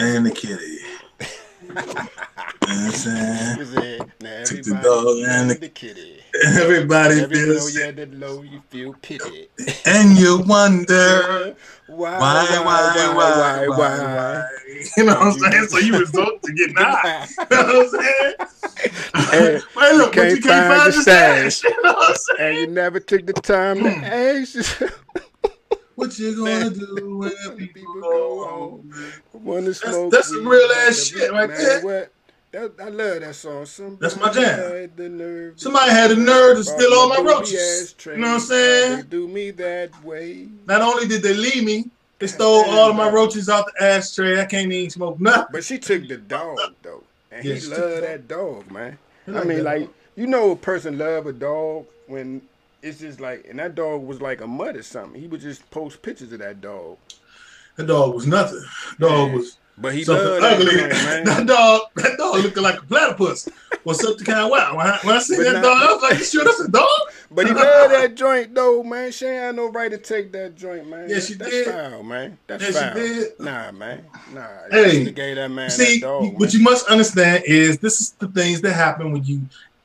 and the kitty. you know what I'm saying? Now Took the everybody dog and the- the kitty. Everybody Every feels had that low, you feel pity. and you wonder Why, why, why, why, why, why. You know what I'm saying? So you result to get high. You know what I'm saying? Wait, look, you but you can't find the stash. You know what I'm saying? And you never took the time to Hmm. ask. What you gonna do when people People go go home? Want to smoke? that's some real ass shit right man, there. What? That, I love that song. Somebody That's my jam. Had the nerve Somebody had the nerve to bought steal all my roaches. You know what I'm saying? They do me that way. Not only did they leave me, they stole all of my roaches out the ashtray. I can't even smoke nothing. But she took the dog though, and Yeah, he loved that dog, man. I mean, like dog. you know, a person love a dog when it's just like, and that dog was like a mutt or something. He would just post pictures of that dog, That dog was nothing. Dog Yeah. was but he something loved that ugly. man. that dog, that dog looking like a platypus or something kind of wild. When I, when I seen But that not- dog, I was like, "You sure that's a dog?" But he loved that joint though, man. She ain't had no right to take that joint, man. Yeah, she That's did. foul, man. That's Yeah, she foul. did. Nah, man. Nah. Hey, she gave that man See, that dog. what man. you must understand is this is the things that happen when you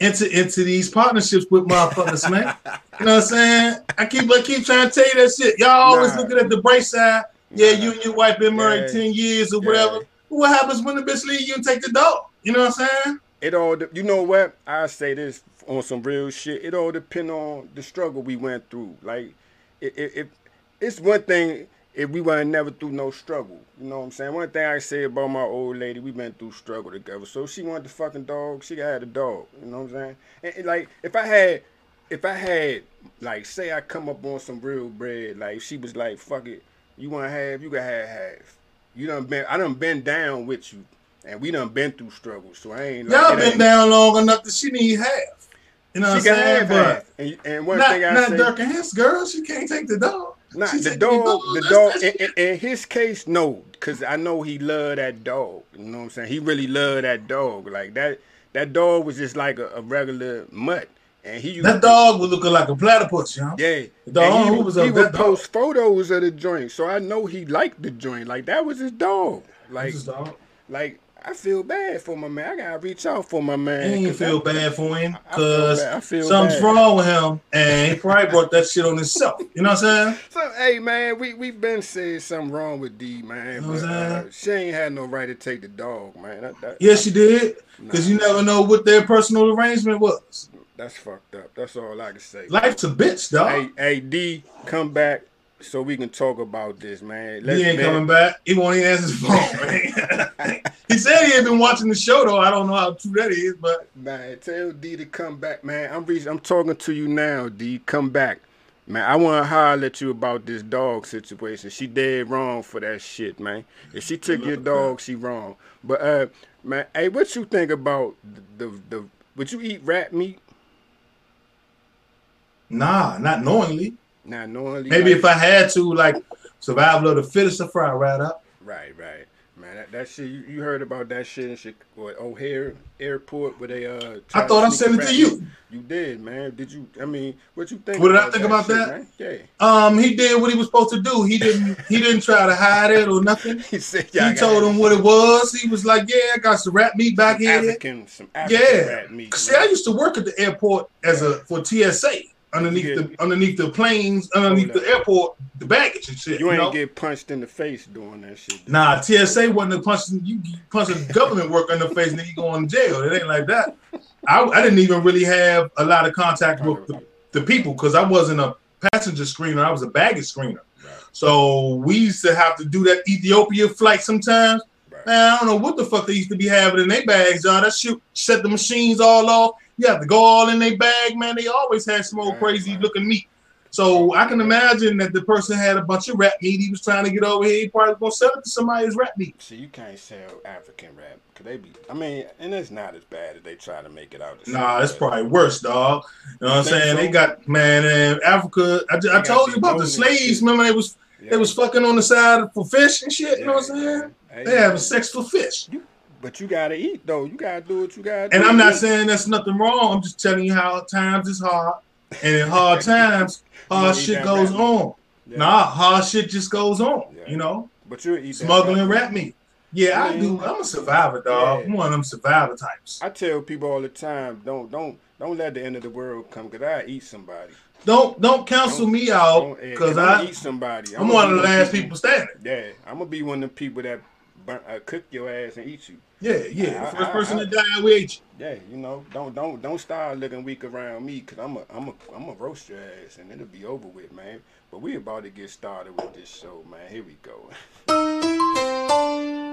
enter into these partnerships with motherfuckers, man. You know what I'm saying? I keep I keep trying to tell you that shit. Y'all always Nah. looking at the bright side. Yeah, Nah. you and your wife been married Yeah. 10 years or Yeah. whatever. What happens when the bitch leave you and take the dog? You know what I'm saying? it all you know what i say this on some real shit it all depend on the struggle we went through like it, it, it it's one thing if we weren't never through no struggle you know what i'm saying one thing i say about my old lady we been through struggle together so if she wanted the fucking dog she had a dog you know what i'm saying and, and, like if i had if i had like say i come up on some real bread like she was like fuck it you want to have you can have half you done been i done been down with you and we done been through struggles, so I ain't like, Y'all been ain't- down long enough that she need half. You know what I'm she saying? But half. And, and one not, thing I not say, Dirk and his girl. She can't take the dog. Not She the dog, the dog. In, in, in his case, no, because I know he loved that dog. You know what I'm saying? He really loved that dog. Like that, that dog was just like a, a regular mutt, and he that to- dog was looking like a platypus, yo. Yeah, The dog and he, was he would that dog? post photos of the joint, so I know he liked the joint. Like that was his dog. Like, That's his dog. like I feel bad for my man. I gotta reach out for my man. ain't 'cause feel I- bad for him because bad. I feel something's bad. wrong with him, and he probably brought that shit on himself. You know what I'm saying? So, hey man, we we been saying something wrong with D man, Know what but I'm uh, saying? she ain't had no right to take the dog, man. That, that, Yes, she did, because you never know what their personal arrangement was. that's fucked up. That's all I can say. Life's a bitch, dog. Hey, hey D, come back so we can talk about this, man. he ain't man- coming back. He won't even answer his phone. man. he said he ain't been watching the show though. I don't know how true that is, but Man, tell D to come back, man. I'm reaching, I'm talking to you now, D. Come back. Man, I want to holler at you about this dog situation. She dead wrong for that shit, man. If she took your dog, she wrong. But uh, man, hey, what you think about the the, the would you eat rat meat? nah, not knowingly. Nah, knowingly. Maybe like- if I had to, like survival of the fittest, to fry right up. Right, right. Man, that, that shit, you, you heard about that shit in Chicago, O'Hare Airport where they, uh, I thought I sent it to you. You did, man. Did you, I mean, what you think What did I think about shit, that? man? Yeah. Um, he did what he was supposed to do. He didn't. He didn't try to hide it or nothing. He said, He "Y'all told him what it was. He was like, "Yeah, I got some rat meat back some here." African, some African Yeah. rat meat. See. I used to work at the airport as a for TSA underneath You the underneath the planes, underneath the airport, the baggage and shit. you You, ain't know? get punched in the face doing that shit. Nah, TSA wasn't a punching you you punching government work in the face and then you going to jail. It ain't like that. I, I didn't even really have a lot of contact with the, the people because I wasn't a passenger screener. I was a baggage screener. Right. So we used to have to do that Ethiopia flight sometimes. Right. Man, I don't know what the fuck they used to be having in their bags, y'all. That shit set the machines all off. You have to go all in their bag, man. They always had some old crazy looking meat. So I can imagine that the person had a bunch of rat meat. He was trying to get over here. He probably was gonna sell it to somebody as rat meat. See, you can't sell African rap because they be. I mean, and it's not as bad as they try to make it out. Nah, it's probably worse, dog. You know what I'm saying? so? They got man in Africa. I, I told you about the slaves. Remember they was Yeah. they was fucking on the side for fish and shit. You know what I'm Yeah, saying? Hey, They having sex for fish. But you gotta eat though. You gotta do what you gotta do. And I'm not saying that's nothing wrong. I'm just telling you how times is hard, and in hard times, hard shit goes on. Yeah. Nah, hard shit just goes on. Yeah. You know, But you eat that smuggling rat meat. Yeah, I, do. I'm a survivor, dog. Yeah. I'm one of them survivor types. I tell people all the time, don't don't don't let the end of the world come, cause I eat somebody. Don't don't counsel don't, me out because eh, I eat somebody. I'm, I'm one of the last people, people, standing. Yeah, I'm gonna be one of the people that burn, uh, cook your ass and eat you. Yeah, yeah. I, First I, person I, to die, we ate you. Yeah, you know, don't don't don't start looking weak around me, cause I'm a I'm a I'm a roast your ass and it'll be over with, man. But we about to get started with this show, man. Here we go.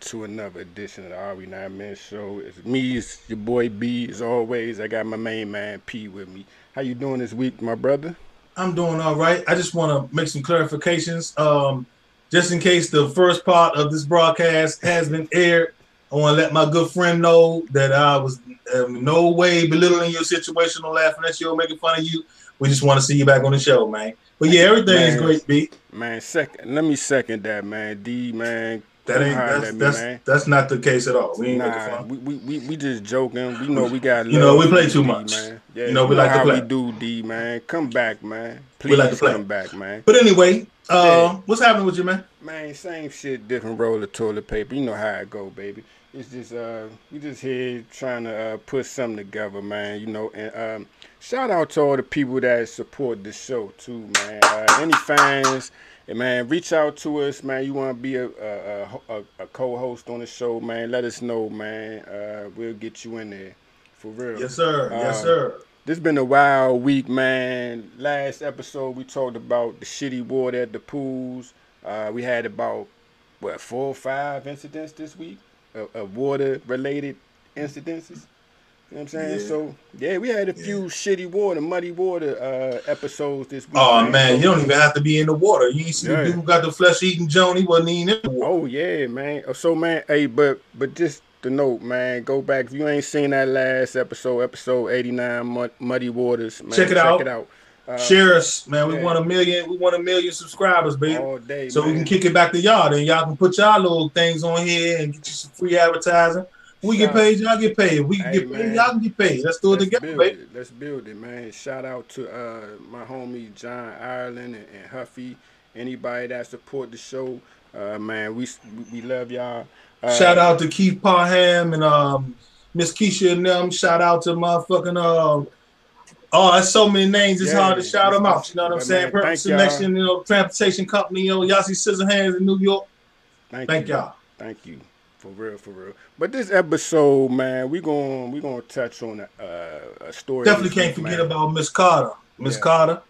to another edition of the Are We Nine Men Show. It's me, it's your boy B. As always, I got my main man P with me. How you doing this week, my brother? I'm doing all right. I just want to make some clarifications. Um, just in case the first part of this broadcast has been aired, I want to let my good friend know that I was no way belittling your situation or laughing at you or making fun of you. We just want to see you back on the show, man. But yeah, everything is great, B. Man, second, let me second that, man. D, man, that ain't that's, me, that's, man. that's not the case at all. We ain't nah, we, we, we, we just joking. We know we got. You know we play too D, much. Man. Yeah, you know we like to play. We do D man. Come back, man. Please like to play. come back, man. But anyway, uh, yeah. what's happening with you, man? Man, same shit, different roll of toilet paper. You know how it go, baby. It's just uh, we just here trying to uh, put something together, man. You know, and um, shout out to all the people that support the show too, man. Uh, any fans Hey man, reach out to us, man. You want to be a a, a, a, co-host on the show, man? Let us know, man. Uh, we'll get you in there, for real. Yes, sir. yes, um, sir. This been a wild week, man. Last episode we talked about the shitty water at the pools. Uh, we had about what four or five incidents this week of, of water-related incidences. You know what I'm saying? Yeah. So yeah, we had a few yeah. shitty water, muddy water uh, episodes this week. Oh man, man. you don't even have to be in the water. You ain't see yeah. the dude who got the flesh eating Joan, he wasn't even in the water. Oh yeah, man. Oh, so man, hey, but but just the note, man, go back if you ain't seen that last episode, episode 89, Muddy Waters, man. Check it check out. It out. Uh, Share us, man. We want a million. We want a million subscribers, baby. All day, so man. we can kick it back to y'all. Then y'all can put y'all little things on here and get you some free advertising. We get paid, y'all get paid. We can hey, get paid, y'all can get paid. Let's do it Let's together, baby. It. Let's build it, man. Shout out to uh, my homie John Ireland and, and, Huffy. Anybody that support the show, uh, man, we we love y'all. Uh, Shout out to Keith Parham and um, Miss Keisha and them. Shout out to motherfucking uh, Oh, that's so many names. It's yeah, hard to shout them out. You know what I'm saying? Purpose Selection, you know, transportation company, you know, Yossi Scissorhands in New York. Thank, thank you. y'all. Thank you. For real, for real. But this episode, man, we going we gonna touch on a, uh, a story. Definitely can't week, forget man. about Miss Carter. Miss yeah. Carter.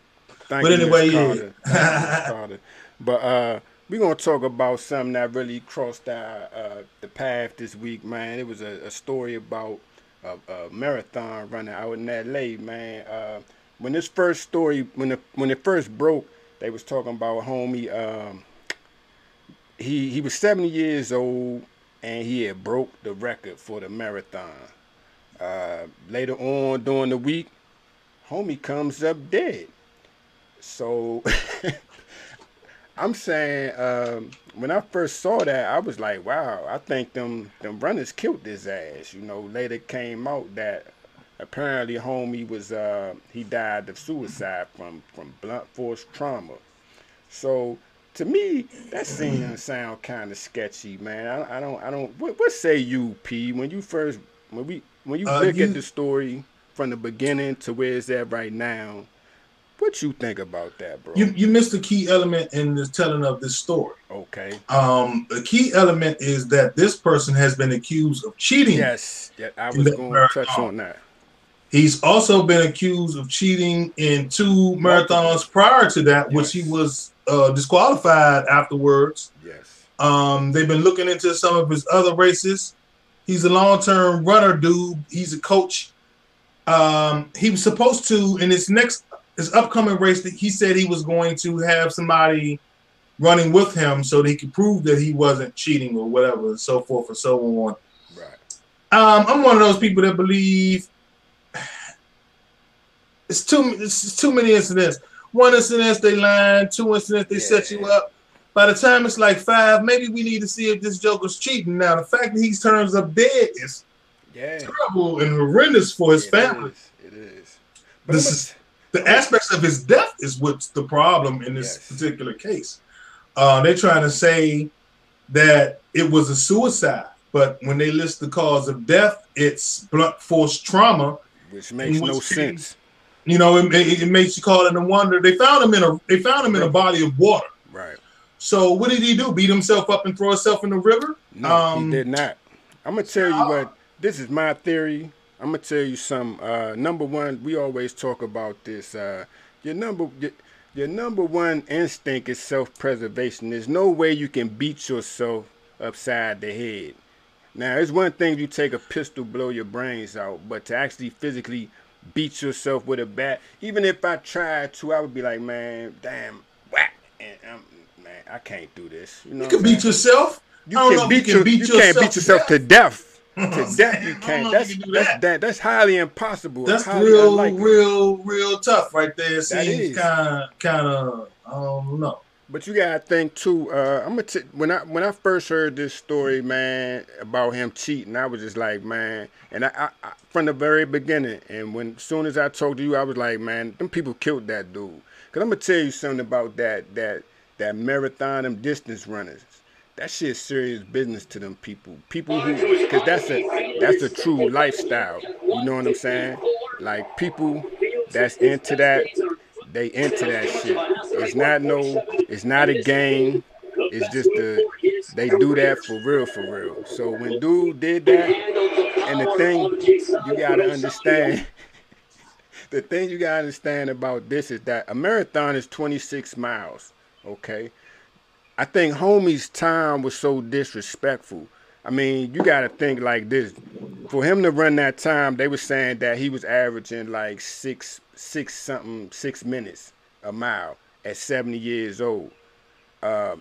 Thank but you, anyway, yeah. Carter. But uh, we're gonna talk about something that really crossed our uh, the path this week, man. It was a, a story about a, a, marathon runner out in L.A., man. Uh, when this first story, when it when it first broke, they was talking about homie. Um, he he was 70 years old and he had broke the record for the marathon. Uh, later on during the week, homie comes up dead. So I'm saying um, when I first saw that, I was like, wow, I think them them runners killed his ass. You know, later came out that apparently homie was uh, he died of suicide from from blunt force trauma. So to me, that seems sound kind of sketchy, man. I, I, don't, I don't. What, what say you, P? When you first, when we, when you uh, look you, at the story from the beginning to where it's at right now, what you think about that, bro? You, you missed a key element in the telling of this story. Okay. Um, the key element is that this person has been accused of cheating. Yes, yeah, I was going to touch on that. He's also been accused of cheating in two marathons prior to that, which he was uh, disqualified afterwards. Yes. Um, they've been looking into some of his other races. He's a long-term runner, dude. He's a coach. Um, he was supposed to in his next his upcoming race. He said he was going to have somebody running with him so that he could prove that he wasn't cheating or whatever, and so forth and so on. Right. Um, I'm one of those people that believe it's too it's too many incidents. One incident they lying, two incidents they yeah. set you up. By the time it's like five, maybe we need to see if this Joker's cheating. Now the fact that he turns up dead is yeah. terrible and horrendous for his it family. Is. It is. But this is the aspects of his death is what's the problem in this yes. particular case. Uh, they're trying to say that it was a suicide, but when they list the cause of death, it's blunt force trauma, which makes no sense. You know, it, it, it, makes you call it a wonder. They found him in a they found him in a body of water. Right. So what did he do? Beat himself up and throw himself in the river? No, um, he did not. I'm gonna tell you what. This is my theory. I'm gonna tell you some. Uh, number one, we always talk about this. Uh, your number, your, your number one instinct is self-preservation. There's no way you can beat yourself upside the head. Now, it's one thing you take a pistol, blow your brains out, but to actually physically beat yourself with a bat. Even if I tried to, I would be like, man, damn, whack, and um, man, I can't do this. You know, you can beat yourself. You can beat, you, beat you can't beat yourself to death. To death, you can't. That's can that's that. that. That's highly impossible. That's highly real, unlikely. real, real tough right there. Seems kind of, kind of, I don't know. But you gotta think too. Uh, I'm gonna t- when I when I first heard this story, man, about him cheating, I was just like, man, and I, I, I from the very beginning, and when soon as I talked to you, I was like, man, them people killed that dude. Cause I'm gonna tell you something about that that that marathon, them distance runners. That shit's serious business to them people. People who, cause that's a that's a true lifestyle. You know what I'm saying? Like people that's into that they into that shit. It's not no, it's not a game. It's just a, they do that for real, for real. So when dude did that, and the thing you gotta understand, the thing you gotta understand about this is that a marathon is 26 miles. Okay, I think homie's time was so disrespectful. I mean, you got to think like this. For him to run that time, they were saying that he was averaging like six six something six minutes a mile at 70 years old. Uh,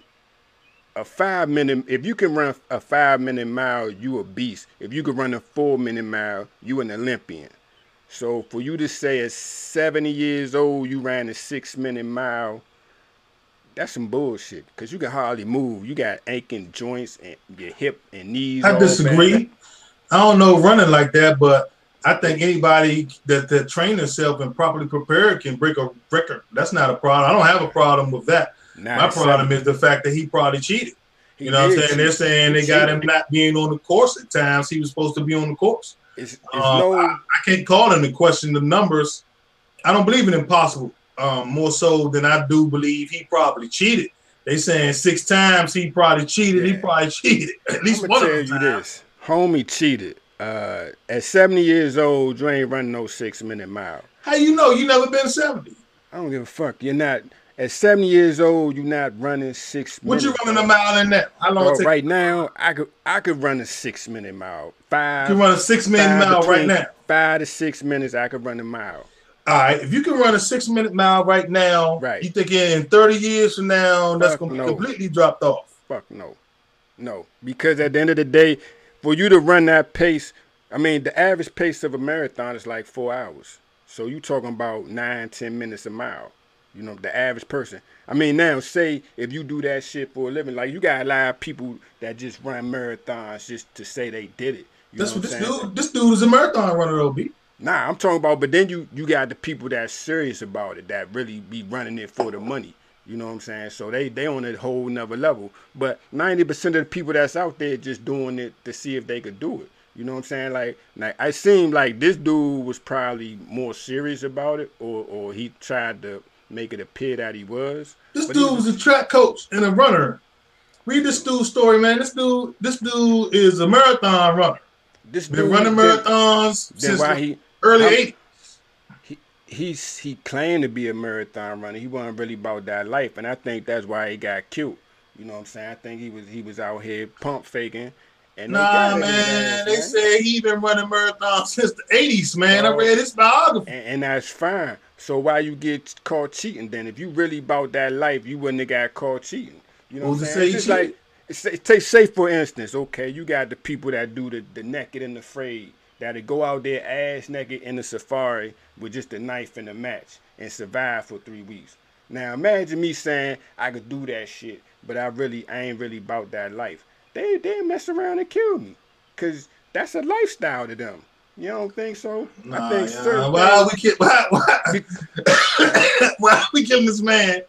a five minute if you can run a five minute mile, you a beast. If you can run a four minute mile, you an Olympian. So for you to say at 70 years old you ran a six minute mile, that's some bullshit. Cause you can hardly move. You got aching joints and your hip and knees. I disagree. I don't know running like that, but I think anybody that, that train themselves and properly prepared can break a record. That's not a problem. I don't have a problem with that. My problem is the fact that he probably cheated. He you know what I'm saying? They're saying they got him not being on the course at times. He was supposed to be on the course. It's, it's um, no... I, I, can't call him to question the numbers. I don't believe in impossible um, more so than I do believe he probably cheated. They saying six times he probably cheated. Yeah. He probably cheated at least I'm one. Tell you this, homie cheated. Uh, at 70 years old, you ain't running no six minute mile. How you know? You never been 70. I don't give a fuck. You're not at 70 years old. You're not running six. What you running a mile in that? How long? Bro, right now, I could I could run a six minute mile. Five. You run a six minute mile right now. Five to six minutes, I could run a mile. All right, if you can run a six minute mile right now, right. you think in 30 years from now, fuck that's going to no. be completely dropped off? Fuck no. No. Because at the end of the day, for you to run that pace, I mean, the average pace of a marathon is like four hours. So you talking about nine, ten minutes a mile. You know, the average person. I mean, now say if you do that shit for a living, like you got a lot of people that just run marathons just to say they did it. You That's what, what this dude. This dude is a marathon runner, though, B. Nah, I'm talking about, but then you you got the people that's serious about it, that really be running it for the money. You know what I'm saying? So they they on a whole nother level. But 90% of the people that's out there just doing it to see if they could do it. You know what I'm saying? Like, like I seemed like this dude was probably more serious about it, or or he tried to make it appear that he was. This dude was, was a track coach and a runner. Read this dude's story, man. This dude, this dude is a marathon runner. This dude been running marathons then, then why he, early how, '80s. he's he claimed to be a marathon runner. He wasn't really about that life, and I think that's why he got killed. You know what I'm saying? I think he was he was out here pump faking. And nah, man, ass, they man. say he been running marathons since the '80s, man. I read his biography, and, and, that's fine. So why you get caught cheating then? If you really about that life, you wouldn't have got caught cheating. You know what I'm saying? It's like take say for instance, okay, you got the people that do the, the naked and afraid that'll go out there ass naked in the safari with just a knife and a match and survive for three weeks. Now imagine me saying I could do that shit, but I really I ain't really about that life. They they mess around and kill me, cause that's a lifestyle to them. You don't think so? Nah, I think yeah. Why are we kill, why, why, why we killing this man?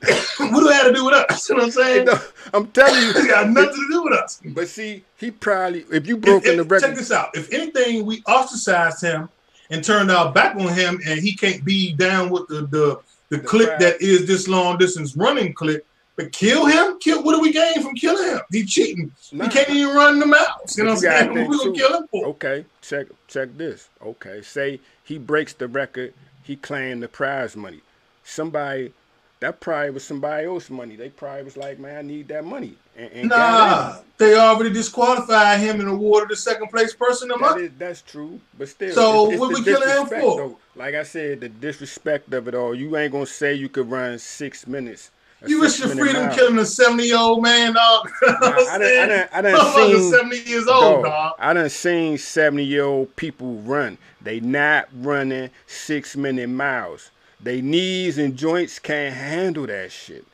what do that have to do with us? You know what I'm saying? No, I'm telling you, it got nothing to do with us. But see, he probably if you broke if, in the record. Check this out. If anything, we ostracized him and turned our back on him, and he can't be down with the the, the, the clip crowd. that is this long distance running clip. But kill him? Kill what do we gain from killing him? He cheating. Nah. He can't even run the mouth. You know what I'm saying? We gonna kill him for? Okay, check check this. Okay, say he breaks the record, he claimed the prize money. Somebody that probably was somebody else's money. They probably was like, man, I need that money. And, and nah, they already disqualified him and awarded the second place person the money. That's true, but still. So it's, it's what we killing him for? Though. Like I said, the disrespect of it all. You ain't gonna say you could run six minutes you risk your freedom mile. killing a 70 year old man, dog. Nah, I done, I done, I done seen, 70 years old, dog, dog. I done seen 70 year old people run. They not running six minute miles. They knees and joints can't handle that shit.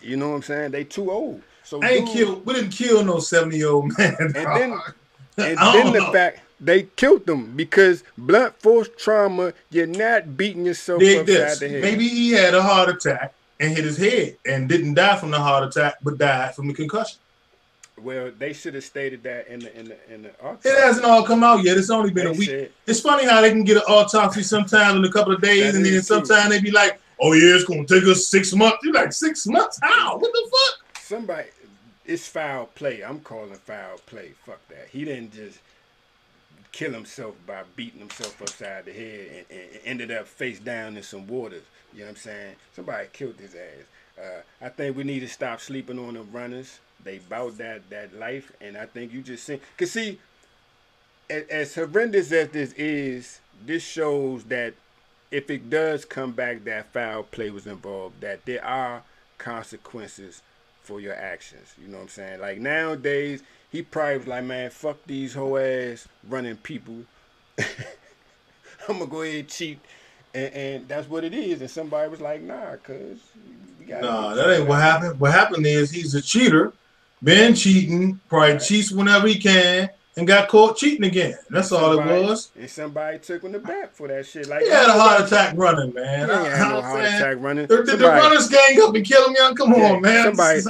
You know what I'm saying? They too old. So I ain't kill. We didn't kill no 70 year old man. And dog. then, and then the fact they killed them because blunt force trauma. You're not beating yourself upside this. the head. Maybe he had a heart attack and hit his head and didn't die from the heart attack, but died from the concussion. Well, they should have stated that in the in the in the autopsy. It hasn't all come out yet. It's only been they a week. Said, it's funny how they can get an autopsy sometimes in a couple of days, and then sometimes they be like, "Oh yeah, it's gonna take us six months." You're like, six months? How? What the fuck? Somebody, it's foul play. I'm calling foul play. Fuck that. He didn't just kill himself by beating himself upside the head and, and ended up face down in some waters. You know what I'm saying? Somebody killed his ass. Uh, I think we need to stop sleeping on the runners. They bout that that life, and I think you just see. Cause see, as, as horrendous as this is, this shows that if it does come back that foul play was involved, that there are consequences for your actions. You know what I'm saying? Like nowadays, he probably was like, man, fuck these whole ass running people. I'm gonna go ahead and cheat and, and, that's what it is. And somebody was like, "Nah, cuz." Nah, that ain't what happened. What happened is he's a cheater, been cheating, probably right. cheats whenever he can, and got caught cheating again. That's all somebody, it was. And somebody took him to bat for that shit. Like he had a heart attack running, man. He had no heart attack running. The, the, the, runners gang up and kill him, young. Come yeah, on, man. Somebody,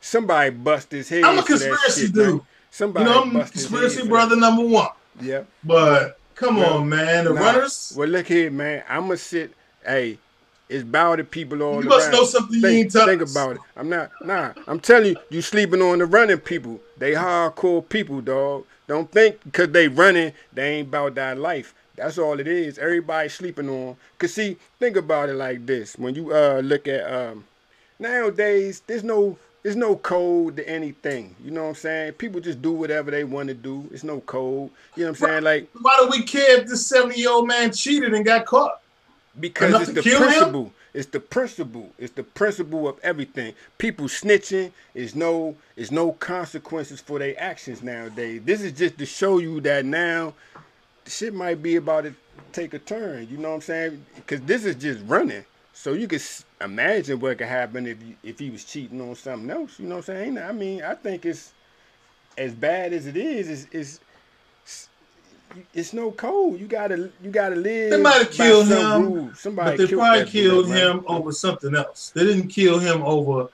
somebody bust his head. I'm a conspiracy shit, dude. Man. Somebody, you know, I'm conspiracy brother number one. Yeah, but Come well, on, man. The nah, runners. Well, look here, man. I'm gonna sit. Hey, it's bounded people all you around. must know something think, you ain't Think about it. I'm not. Nah. I'm telling you, you sleeping on the running people. They hardcore people, dog. Don't think because they running, they ain't about that life. That's all it is. Everybody sleeping on. Cause see, think about it like this. When you uh look at um nowadays, there's no there's no code to anything. You know what I'm saying? People just do whatever they want to do. It's no code. You know what I'm saying? Like, why do we care if this 70 year old man cheated and got caught? Because Enough it's the principle. Him? It's the principle. It's the principle of everything. People snitching is no is no consequences for their actions nowadays. This is just to show you that now shit might be about to take a turn. You know what I'm saying? Because this is just running. So you can imagine what could happen if you, if he was cheating on something else. You know what I'm saying? I mean, I think it's as bad as it is. It's, it's no code. You gotta you gotta live. They might have killed him. Somebody but they probably killed him over something else. They didn't kill him over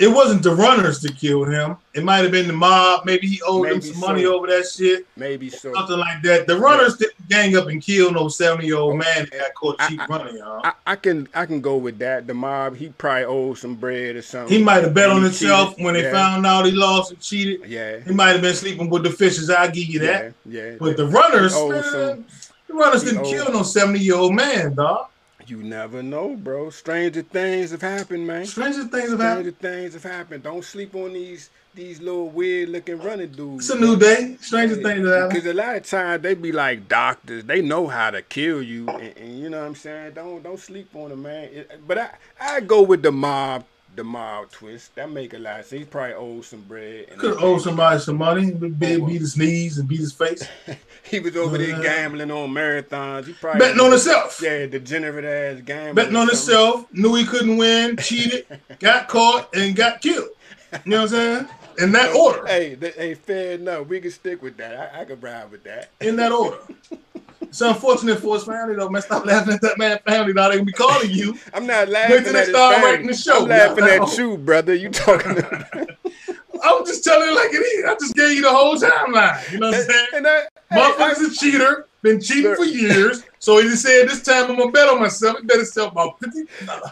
it wasn't the runners that killed him. It might have been the mob. Maybe he owed Maybe them some so. money over that shit. Maybe so. Something like that. The runners yeah. didn't gang up and kill no 70 year old man that got caught cheap I, running, y'all. I, I, can I can go with that. The mob, he probably owed some bread or something. He might have bet on himself cheated. when they yeah. found out he lost and cheated. Yeah. He might have been sleeping with the fishes. I'll give you that. Yeah. yeah. But the runners, man, the runners didn't kill no 70 year old man, dog. You never know, bro. Stranger things have happened, man. Stranger things have happened. Stranger things have happened. Don't sleep on these these little weird looking running dudes. It's a new day. Stranger things have happened. Because a lot of times they be like doctors. They know how to kill you, and, and you know what I'm saying. Don't don't sleep on them, man. It- but I I go with the mob, the mob twist. That make a lot sense. He probably owed some bread. and Could owe somebody some money, beat, beat his knees and beat his face. He was over there Uh, gambling on marathons. He probably Betting on himself. Yeah, degenerate ass gambling. Betting on himself, knew he couldn't win, cheated, got caught, and got killed. You know what I'm saying? In that order. Hey, th- hey, fair enough. We can stick with that. I, I can ride with that. In that order. It's unfortunate for his family though, man. Stop laughing at that man family. Now they gonna be calling you. I'm not laughing till at they start the show. I'm laughing No. at you, brother. You talking? I'm just telling you like it is. I just gave you the whole timeline. You know what I'm saying? and I, Motherfucker's I- a cheater, been cheating for years. So he just said this time I'm gonna bet on myself. He bet himself about fifty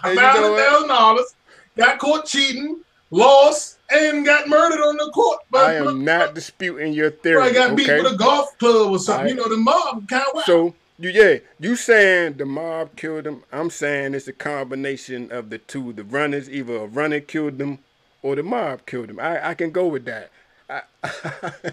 Hey, you know what? thousand dollars. Got caught cheating, lost, and got murdered on the court. I am not disputing your theory. Probably got beat with a golf club or something. I- you know, the mob kind of. So you yeah, you saying the mob killed him? I'm saying it's a combination of the two. The runners, either a runner killed them or the mob killed him. I, I can go with that. I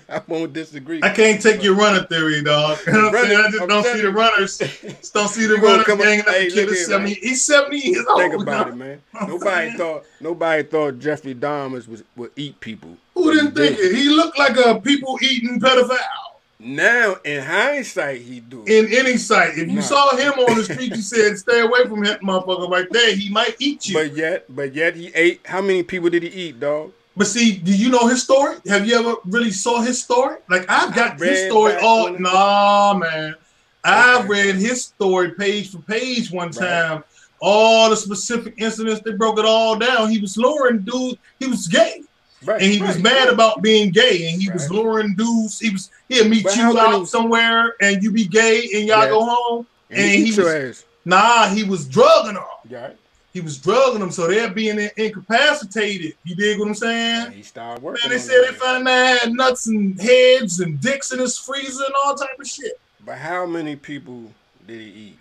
I won't disagree. I can't take your runner theory, dog. You know what I'm saying? I just I'm don't see the runners. Just don't see the runners come up- ganging up Hey, the kid here, 70. man. He's 70 years old. Think about you it, man. Nobody saying. thought nobody thought Jeffrey Dahmer was would eat people. Who didn't think it? He looked like a people eating pedophile. Now in hindsight, he do. in any site. If you Nah. saw him on the street, you said, "Stay away from that motherfucker right there. He might eat you." But yet, but yet he ate. How many people did he eat, dog? See, do you know his story? Have you ever really saw his story? Like I've got his story all. when- Nah, man. I Okay. read his story page for page one Right. time. All the specific incidents, they broke it all down. He was luring dudes. He was gay, Right. and he was mad right. about being gay, and he was luring dudes. He was he'll meet But you out somewhere, and you be gay, and y'all Yeah. go home. And, and he, he was- ass. Nah, he was drugging them. Right. He was drugging them, so they're being incapacitated. You dig what I'm saying? He started working. Man, they said they found a man had nuts and heads and dicks in his freezer and all type of shit. But how many people did he eat?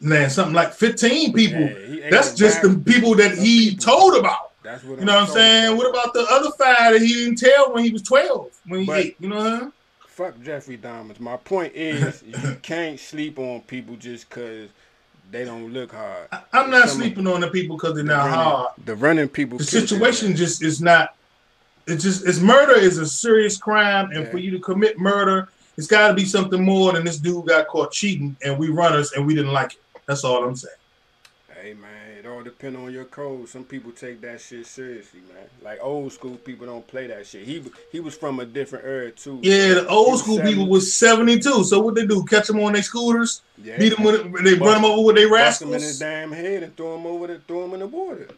Man, something like 15 people. Yeah, That's just the people that he people. told about. That's what You know what I'm saying? What about the other five that he didn't tell when he was 12, when he But- ate? You know what I'm saying? Fuck Jeffrey Dahmer. My point is, you can't sleep on people just because they don't look hard. I- I'm not Some- sleeping on the people because they're The not running- hard. The running people. The situation just is not. It's just it's murder is a serious crime, and Yeah. for you to commit murder, it's got to be something more than this dude got caught cheating, and we runners, and we didn't like it. That's all I'm saying. Hey man, all depends on your code. Some people take that shit seriously, man. Like old school people don't play that shit. He he was from a different era too. Yeah, the old school 70 people was 72. So what they do? Catch them on their scooters, yeah, beat them with it, they run them over with their bust him in his rascals. damn head and throw them over the throw them in the water.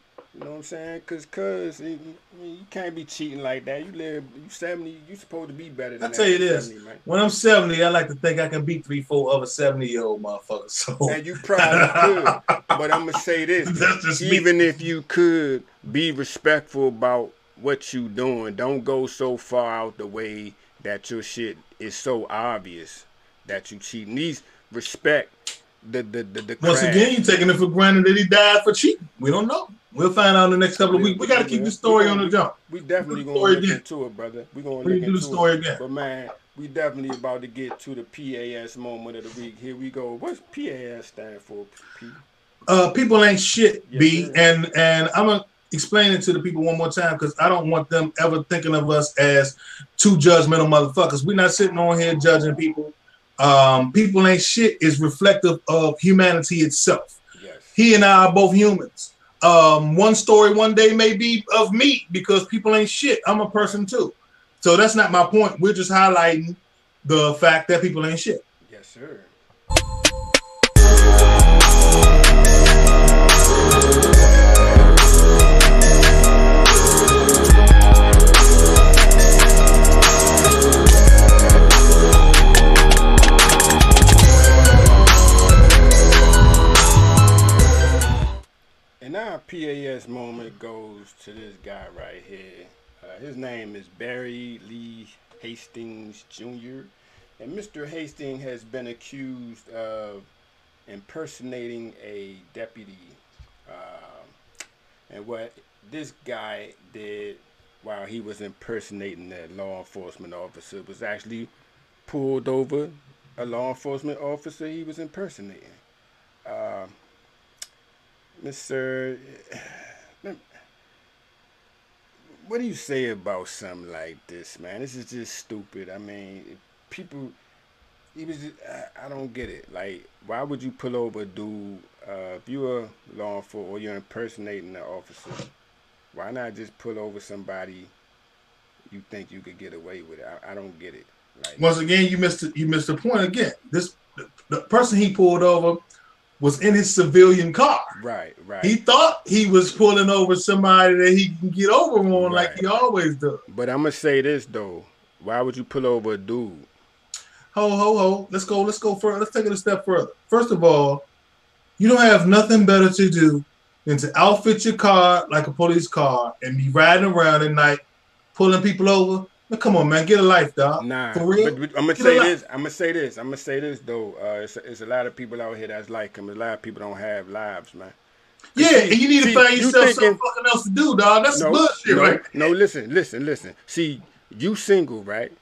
You know what I'm saying? Cause cause eh, you, you can't be cheating like that. You live you 70. You supposed to be better than I tell you this. 70. When I'm 70, I like to think I can beat three, four other 70 year old motherfuckers. So And you probably could. But I'm gonna say this. just me. even if you could be respectful about what you doing, don't go so far out the way that your shit is so obvious that you cheating. These respect the the the, the Once again, you're taking it for granted that he died for cheating. We don't know. We'll find out in the next couple of weeks. We got to keep the story on the jump. we definitely the story look again. into it, brother. We're We look do the story it. again. But man, we definitely about to get to the PAS moment of the week. Here we go. What's PAS stand for? P? Uh, people ain't shit, Yes, B. sir. And and I'm gonna explain it to the people one more time because I don't want them ever thinking of us as two judgmental motherfuckers. We're not sitting on here judging people. Um, people ain't shit is reflective of humanity itself. Yes. He and I are both humans. Um, one story one day may be of me because people ain't shit. I'm a person too. So that's not my point. We're just highlighting the fact that people ain't shit. Yes, sir. PAS moment goes to this guy right here. Uh, his name is Barry Lee Hastings Jr. And Mr. Hastings has been accused of impersonating a deputy. Uh, and what this guy did while he was impersonating that law enforcement officer was actually pulled over a law enforcement officer he was impersonating. Uh, Mr. What do you say about something like this, man? This is just stupid. I mean, people. He was. I, I don't get it. Like, why would you pull over a dude uh, if you're law enforcement or you're impersonating an officer? Why not just pull over somebody you think you could get away with it? I, I don't get it. Like, Once again, you missed. You missed the point again. This the, the person he pulled over was in his civilian car. Right, right. He thought he was pulling over somebody that he can get over on right. like he always does. But I'm gonna say this though. Why would you pull over a dude? Ho ho ho. Let's go, let's go further. Let's take it a step further. First of all, you don't have nothing better to do than to outfit your car like a police car and be riding around at night, pulling people over come on, man, get a life, dog. Nah, for real. But, but I'm gonna get say this. I'm gonna say this. I'm gonna say this though. Uh, it's, it's a lot of people out here that's like him. A lot of people don't have lives, man. Yeah, and you need see, to find yourself thinking, something fucking else to do, dog. That's no, bullshit, no, right? No, listen, listen, listen. See, you single, right?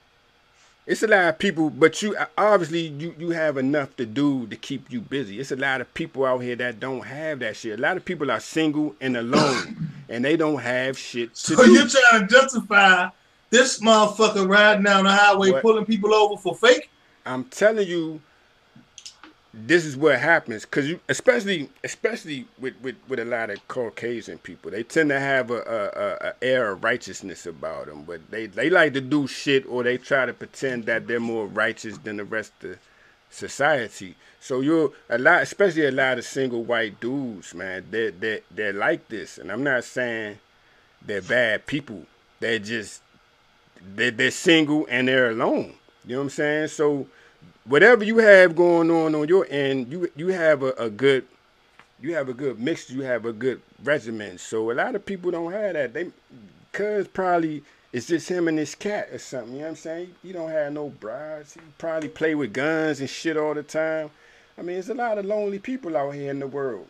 It's a lot of people, but you obviously you you have enough to do to keep you busy. It's a lot of people out here that don't have that shit. A lot of people are single and alone, and they don't have shit to so do. So you're trying to justify this motherfucker riding down the highway what? pulling people over for fake. I'm telling you, this is what happens because you, especially, especially with, with, with a lot of Caucasian people, they tend to have a, a, a, air of righteousness about them, but they they like to do shit or they try to pretend that they're more righteous than the rest of society. So you're a lot, especially a lot of single white dudes, man. They they they're like this, and I'm not saying they're bad people. They're just they they're single and they're alone. You know what I'm saying? So whatever you have going on on your end, you you have a, a good you have a good mix. You have a good regimen. So a lot of people don't have that. They cause probably it's just him and his cat or something. You know what I'm saying? You don't have no brides. He probably play with guns and shit all the time. I mean, there's a lot of lonely people out here in the world.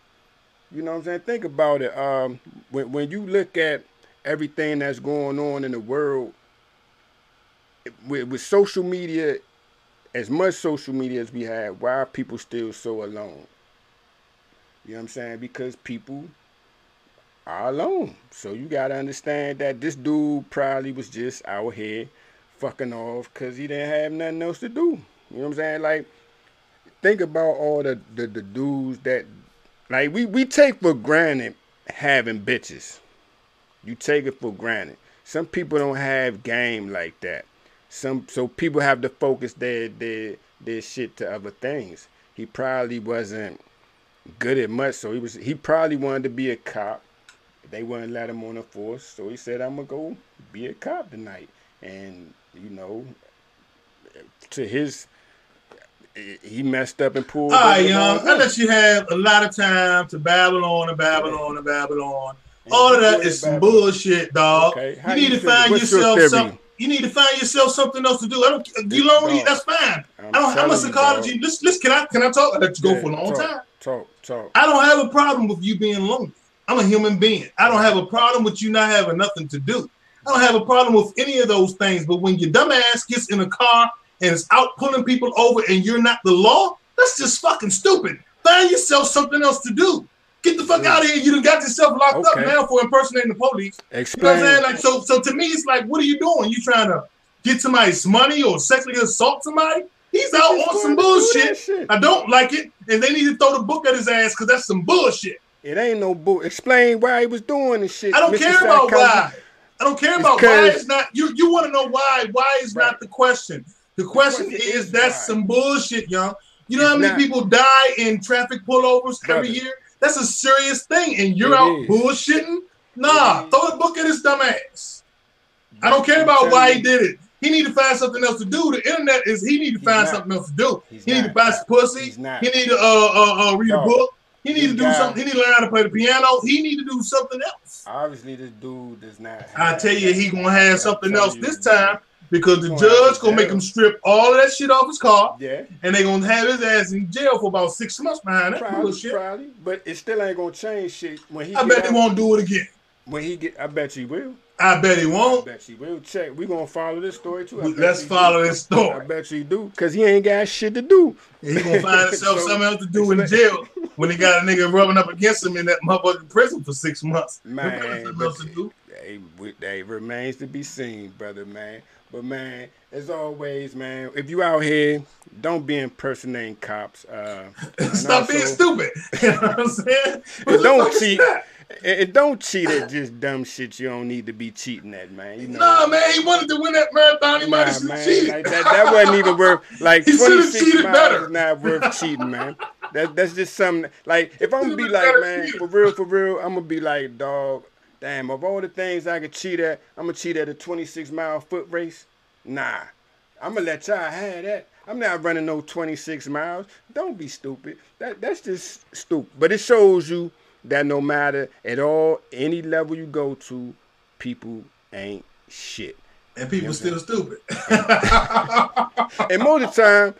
You know what I'm saying? Think about it. Um, when when you look at everything that's going on in the world, with, with social media, as much social media as we have, why are people still so alone? You know what I'm saying? Because people are alone. So you gotta understand that this dude probably was just out here fucking off because he didn't have nothing else to do. You know what I'm saying? Like, think about all the, the, the dudes that, like, we, we take for granted having bitches. You take it for granted. Some people don't have game like that some so people have to focus their their their shit to other things. He probably wasn't good at much, so he was he probably wanted to be a cop. They wouldn't let him on the force, so he said, "I'm gonna go be a cop tonight." And you know, to his he messed up and pulled. All right, young. I let you have a lot of time to babble on and babble on and babble on. All of that is some bullshit, dog. Okay. You need you to find yourself something you need to find yourself something else to do. I don't. You lonely? That's fine. I'm I don't. I'm a psychology. You, listen, listen. Can I? Can I talk? I let you go yeah, for a long talk, time. Talk. Talk. I don't have a problem with you being lonely. I'm a human being. I don't have a problem with you not having nothing to do. I don't have a problem with any of those things. But when your dumbass gets in a car and is out pulling people over and you're not the law, that's just fucking stupid. Find yourself something else to do. Get the fuck out of here. You done got yourself locked okay. up now for impersonating the police. Explain. You know what I'm saying? Like so so to me it's like what are you doing? You trying to get somebody's money or sexually assault somebody? He's out on some bullshit. I don't like it. And they need to throw the book at his ass because that's some bullshit. It ain't no book. Explain why he was doing this shit. I don't Mr. care about why. I don't care about why it's not. You you want to know why? Why is right. not the question? The question, the question is, is that's some bullshit, young. You know it's how many not. people die in traffic pullovers Brother. every year? That's a serious thing, and you're it out is. bullshitting. Nah, throw the book at his dumb ass. I don't care about why he did it. He need to find something else to do. The internet is he need to find not. something else to do. He's he not. need to buy some pussy. He need to uh, uh, uh read no. a book. He need to do guy, something. He need to learn how to play the piano. He need to do something else. Obviously, this dude does not. I tell you, he gonna have something else this time. Because the judge gonna make him strip all of that shit off his car, Yeah. and they gonna have his ass in jail for about six months behind that Probably, bullshit. probably, but it still ain't gonna change shit when he. I bet out. won't do it again. When he get, I bet you will. I bet he won't. bet you will. Check. We gonna follow this story too. I Let's follow do. this story. I bet you do, cause he ain't got shit to do. He gonna find himself So- something else to do in jail when he got a nigga rubbing up against him in that motherfucking prison for six months. Man, He something but- else to do. They, they remains to be seen, brother, man. But man, as always, man, if you out here, don't be impersonating cops. Uh, Stop being stupid. You know what I'm saying? What don't cheat. And don't cheat at just dumb shit you don't need to be cheating at, man. You know, Nah, man, he wanted to win that marathon. He might have man, cheated. like that, that wasn't even worth like He 26 cheated miles better. not worth cheating, man. That that's just something like if I'm gonna be like, man, cheated. for real, for real, I'm gonna be like, dog, damn, of all the things I could cheat at, I'm gonna cheat at a 26 mile foot race. Nah. I'm gonna let y'all have that. I'm not running no 26 miles. Don't be stupid. That that's just stupid. But it shows you that no matter at all, any level you go to, people ain't shit. and people still stupid. And most of the time,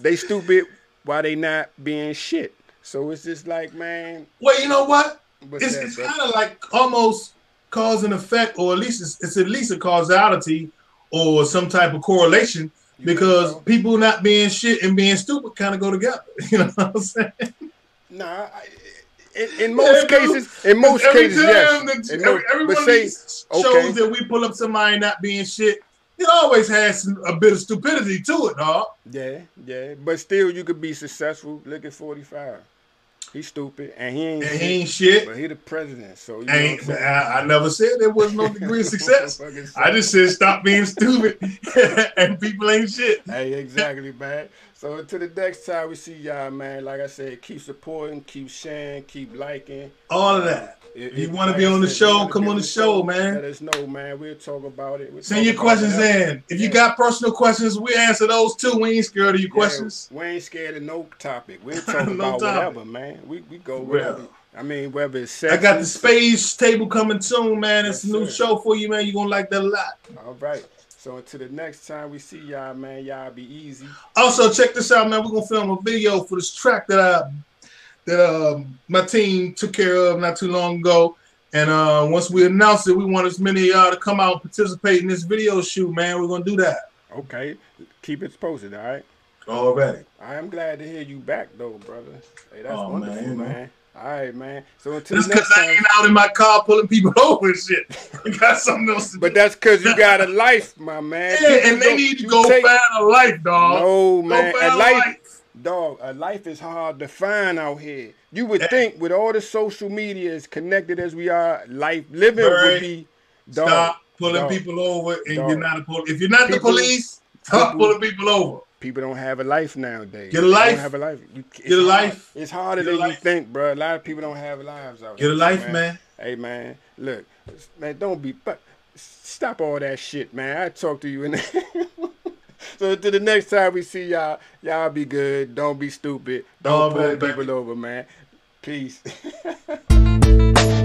they stupid while they not being shit. So it's just like, man, well, you know what? What's It's, it's kind of like almost cause and effect, or at least it's, it's at least a causality or some type of correlation You because so? people not being shit and being stupid kind of go together. You know what I'm saying? Nah, I, in, in most Yeah, cases, in most every cases, yes. that- every, every but one say, of these shows okay. that we pull up somebody not being shit, it always has some, a bit of stupidity to it, dog. yeah, yeah, but still, you could be successful. Look at 45. He's stupid, and he ain't And shit, he ain't shit. but he the president, so you know Ain't? I, I never said there was no degree of success. I just said stop being stupid and people ain't shit. Hey, exactly, man. So until the next time we see y'all, man. Like I said, keep supporting, keep sharing, keep liking. All of that. If you wanna be on the show, come on the show, man. Let us know, man. We'll talk about it. We'll Send your questions in. If you got personal questions, we answer those too. We ain't scared of your Yeah, questions. we ain't scared of no topic. We'll talk No about topic. whatever, man. We we go wherever. I mean, whether it's sex. I got the space table coming soon, man. It's a new show for you, man. You're gonna like that a lot. All right. So until the next time we see y'all, man, y'all be easy. Also, check this out, man. We're gonna film a video for this track that I that um, my team took care of not too long ago. And uh, once we announce it, we want as many of y'all to come out and participate in this video shoot, man. We're gonna do that. Okay. Keep it posted, all right? Already. I am glad to hear you back though, brother. Hey, that's Oh, man, wonderful, you know. man. All right, man. So until Just because I ain't out in my car pulling people over and shit. I got something else to But do. that's because you got a life, my man. Yeah, People and they need to go take- find a life, dog. No, Go man. A life, life. dog. A life is hard to find out here. You would Yeah. think with all the social media as connected as we are, life living Right. would be dog. Stop pulling dog. people over, and Dog. you're not a police. If you're not the police, stop people- pulling people over. People don't have a life nowadays. Get a They life. Don't have a life. You, Get a hard. life. It's harder Get than you think, bro. A lot of people don't have lives out Get a life, man. Hey, man. Look, man. Don't be. But stop all that shit, man. I talk to you in. so until the next time we see y'all, y'all be good. Don't be stupid. Don't All pull people over, man. Peace.